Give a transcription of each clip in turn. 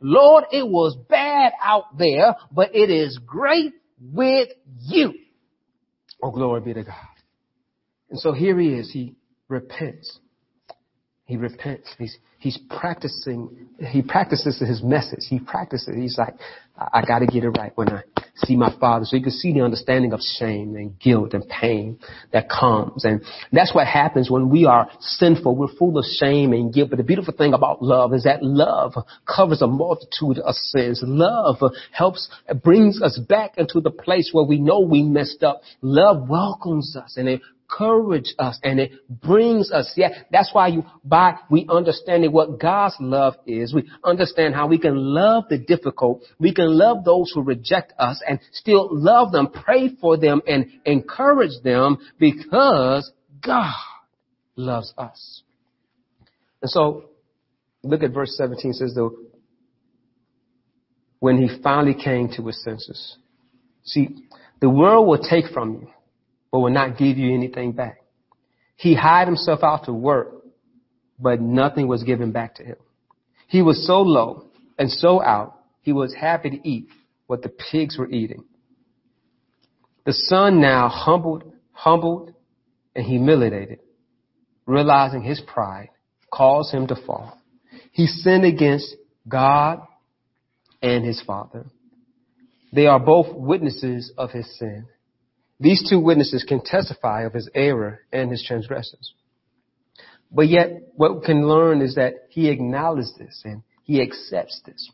Lord, it was bad out there, but it is great with you. Oh, glory be to God. And so here he is. He repents. He repents. He's, he's practicing, he practices his message. He practices. He's like, I, I gotta get it right when I see my father. So you can see the understanding of shame and guilt and pain that comes. And that's what happens when we are sinful. We're full of shame and guilt. But the beautiful thing about love is that love covers a multitude of sins. Love helps, brings us back into the place where we know we messed up. Love welcomes us and it encourage us and it brings us. Yeah, that's why you, by we understanding what God's love is, we understand how we can love the difficult. We can love those who reject us and still love them, pray for them and encourage them because God loves us. And so look at verse 17 says though, when he finally came to his senses. See, the world will take from you but will not give you anything back. He hired himself out to work, but nothing was given back to him. He was so low and so out, he was happy to eat what the pigs were eating. The son now humbled, humbled and humiliated, realizing his pride caused him to fall. He sinned against God and his father. They are both witnesses of his sin. These two witnesses can testify of his error and his transgressions. But yet, what we can learn is that he acknowledges this and he accepts this.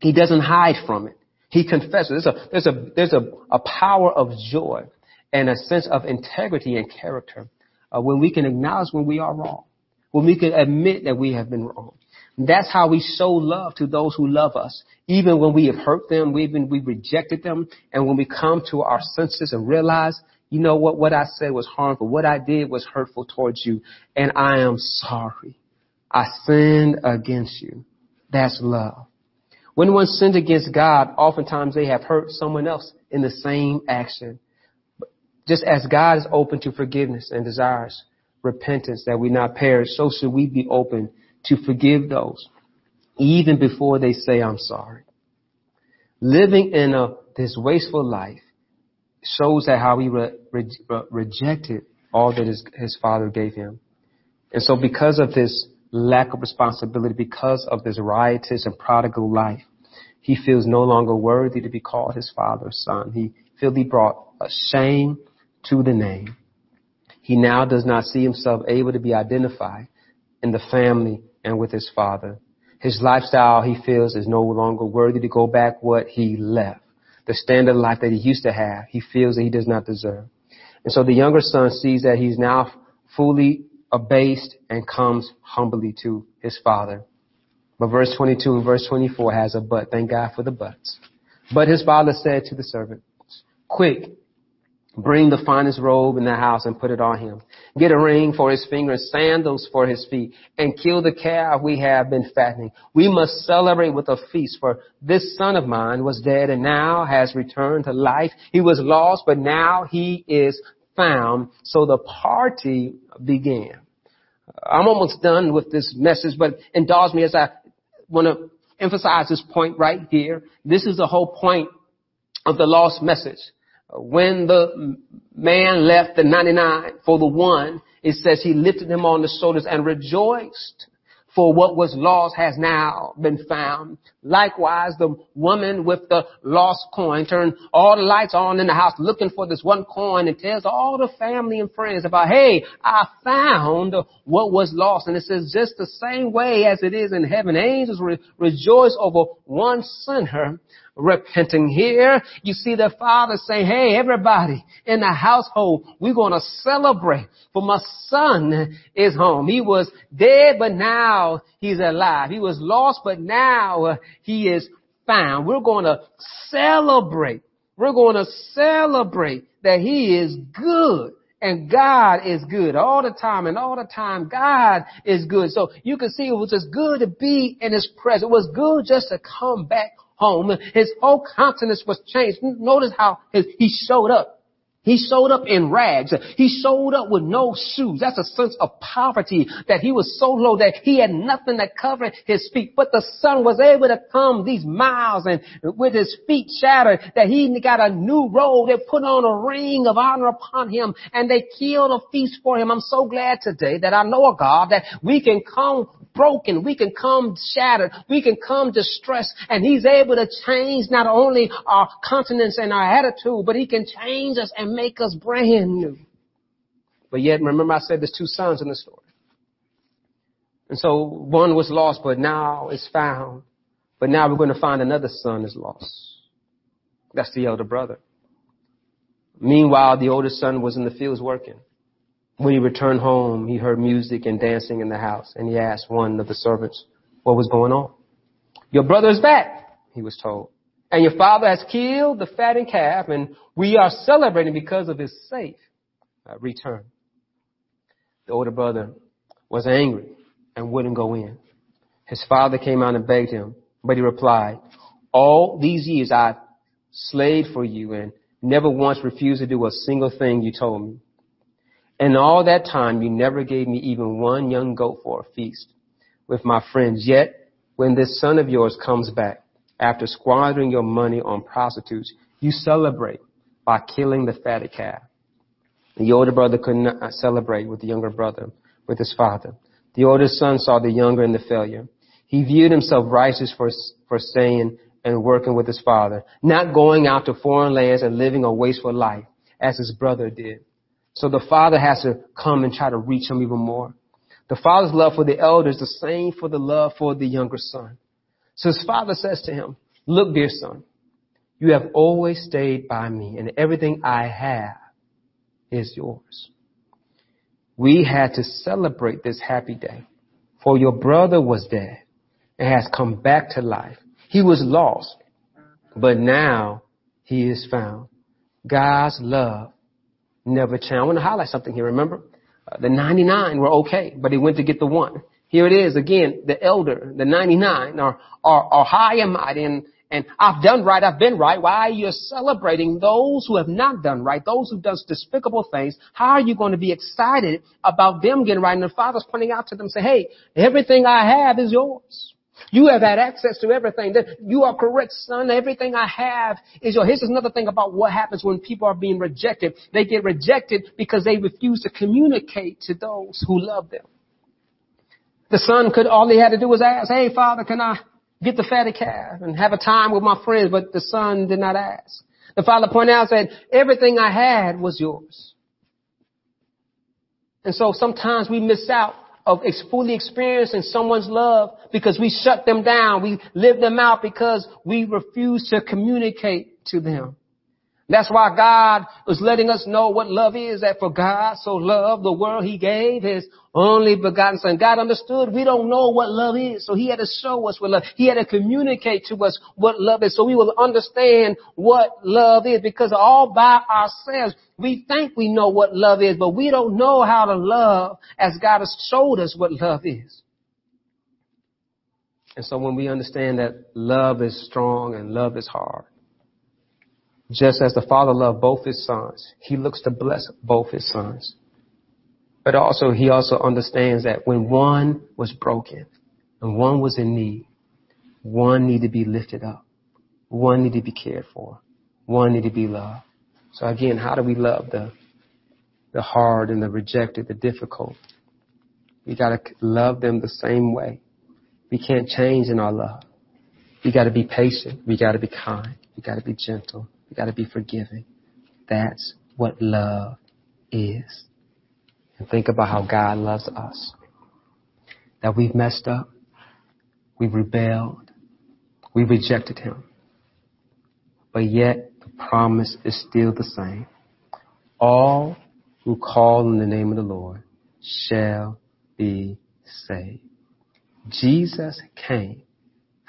He doesn't hide from it. He confesses. There's a, there's a, there's a, a power of joy and a sense of integrity and character uh, when we can acknowledge when we are wrong, when we can admit that we have been wrong. That's how we show love to those who love us. Even when we have hurt them, even we rejected them, and when we come to our senses and realize, you know what, what I said was harmful, what I did was hurtful towards you, and I am sorry. I sinned against you. That's love. When one sinned against God, oftentimes they have hurt someone else in the same action. Just as God is open to forgiveness and desires repentance that we not perish, so should we be open to forgive those even before they say, I'm sorry. Living in a, this wasteful life shows that how he re, re, rejected all that his, his father gave him. And so because of this lack of responsibility, because of this riotous and prodigal life, he feels no longer worthy to be called his father's son. He feels he brought a shame to the name. He now does not see himself able to be identified in the family and with his father. His lifestyle, he feels, is no longer worthy to go back what he left. The standard life that he used to have, he feels that he does not deserve. And so the younger son sees that he's now fully abased and comes humbly to his father. But verse 22 and verse 24 has a but. Thank God for the buts. But his father said to the servant, quick, Bring the finest robe in the house and put it on him. Get a ring for his finger and sandals for his feet and kill the calf we have been fattening. We must celebrate with a feast for this son of mine was dead and now has returned to life. He was lost, but now he is found. So the party began. I'm almost done with this message, but indulge me as I want to emphasize this point right here. This is the whole point of the lost message when the man left the 99 for the one, it says he lifted him on the shoulders and rejoiced for what was lost has now been found. Likewise, the woman with the lost coin turned all the lights on in the house looking for this one coin and tells all the family and friends about, hey, I found what was lost. And it says just the same way as it is in heaven. Angels re- rejoice over one sinner repenting here. You see the father saying, hey, everybody in the household, we're going to celebrate for my son is home. He was dead, but now he's alive. He was lost, but now he is found. We're going to celebrate. We're going to celebrate that he is good. And God is good all the time and all the time God is good. So you can see it was just good to be in His presence. It was good just to come back home. His whole countenance was changed. Notice how his, he showed up. He showed up in rags. He showed up with no shoes. That's a sense of poverty that he was so low that he had nothing to cover his feet. But the son was able to come these miles and with his feet shattered that he got a new robe. They put on a ring of honor upon him and they killed a feast for him. I'm so glad today that I know a God that we can come broken. We can come shattered. We can come distressed. And He's able to change not only our countenance and our attitude, but He can change us and make us brand new. But yet, remember I said there's two sons in the story. And so one was lost, but now it's found. But now we're going to find another son is lost. That's the elder brother. Meanwhile, the older son was in the fields working. When he returned home, he heard music and dancing in the house, and he asked one of the servants what was going on. Your brother is back, he was told. And your father has killed the fattened calf, and we are celebrating because of his safe uh, return. The older brother was angry and wouldn't go in. His father came out and begged him, but he replied, all these years I've slaved for you and never once refused to do a single thing you told me. And all that time you never gave me even one young goat for a feast with my friends. Yet when this son of yours comes back after squandering your money on prostitutes, you celebrate by killing the fatted calf. The older brother could not uh, celebrate with the younger brother, with his father. The older son saw the younger in the failure. He viewed himself righteous for, for staying and working with his father, not going out to foreign lands and living a wasteful life as his brother did. So the father has to come and try to reach him even more. The father's love for the elder is the same for the love for the younger son. So his father says to him, look, dear son, you have always stayed by me and everything I have is yours. We had to celebrate this happy day for your brother was dead and has come back to life. He was lost, but now he is found. God's love never change. I want to highlight something here. Remember, uh, the 99 were okay, but he went to get the one. Here it is again, the elder, the 99 are, are, are high and mighty and, and I've done right, I've been right. Why are you celebrating those who have not done right, those who've done despicable things? How are you going to be excited about them getting right? And the father's pointing out to them, say, hey, everything I have is yours. You have had access to everything. You are correct, son. Everything I have is yours. Here's another thing about what happens when people are being rejected. They get rejected because they refuse to communicate to those who love them. The son could, all he had to do was ask, hey, father, can I get the fatty calf and have a time with my friends? But the son did not ask. The father pointed out said, everything I had was yours. And so sometimes we miss out of fully experiencing someone's love because we shut them down. We live them out because we refuse to communicate to them. That's why God was letting us know what love is, that for God so loved the world, He gave His only begotten Son. God understood we don't know what love is, so He had to show us what love, He had to communicate to us what love is, so we will understand what love is, because all by ourselves, we think we know what love is, but we don't know how to love as God has showed us what love is. And so when we understand that love is strong and love is hard, just as the Father loved both his sons, he looks to bless both his sons. But also, he also understands that when one was broken and one was in need, one needed to be lifted up. One needed to be cared for. One needed to be loved. So again, how do we love the, the hard and the rejected, the difficult? We gotta love them the same way. We can't change in our love. We gotta be patient. We gotta be kind. We gotta be gentle. We got to be forgiving. That's what love is. And think about how God loves us. That we've messed up. We've rebelled. We rejected Him. But yet the promise is still the same. All who call in the name of the Lord shall be saved. Jesus came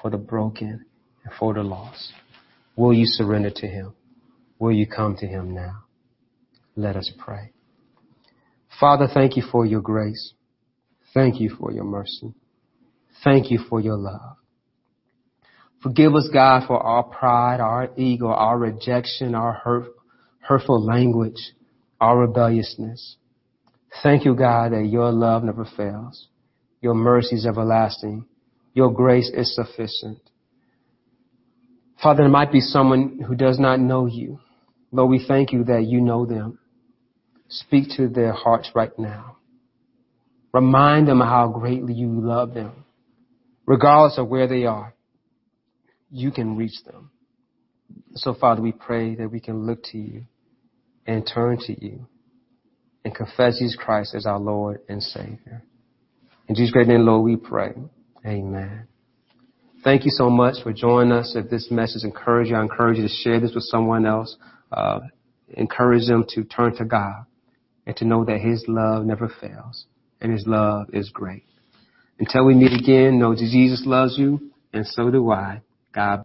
for the broken and for the lost. Will you surrender to Him? Will you come to Him now? Let us pray. Father, thank you for your grace. Thank you for your mercy. Thank you for your love. Forgive us, God, for our pride, our ego, our rejection, our hurt, hurtful language, our rebelliousness. Thank you, God, that your love never fails. Your mercy is everlasting. Your grace is sufficient. Father, there might be someone who does not know you, but we thank you that you know them. Speak to their hearts right now. Remind them how greatly you love them. Regardless of where they are, you can reach them. So Father, we pray that we can look to you and turn to you and confess Jesus Christ as our Lord and Savior. In Jesus' great name, Lord, we pray. Amen. Thank you so much for joining us. If this message encouraged you, I encourage you to share this with someone else. Uh, encourage them to turn to God and to know that His love never fails and His love is great. Until we meet again, know that Jesus loves you and so do I. God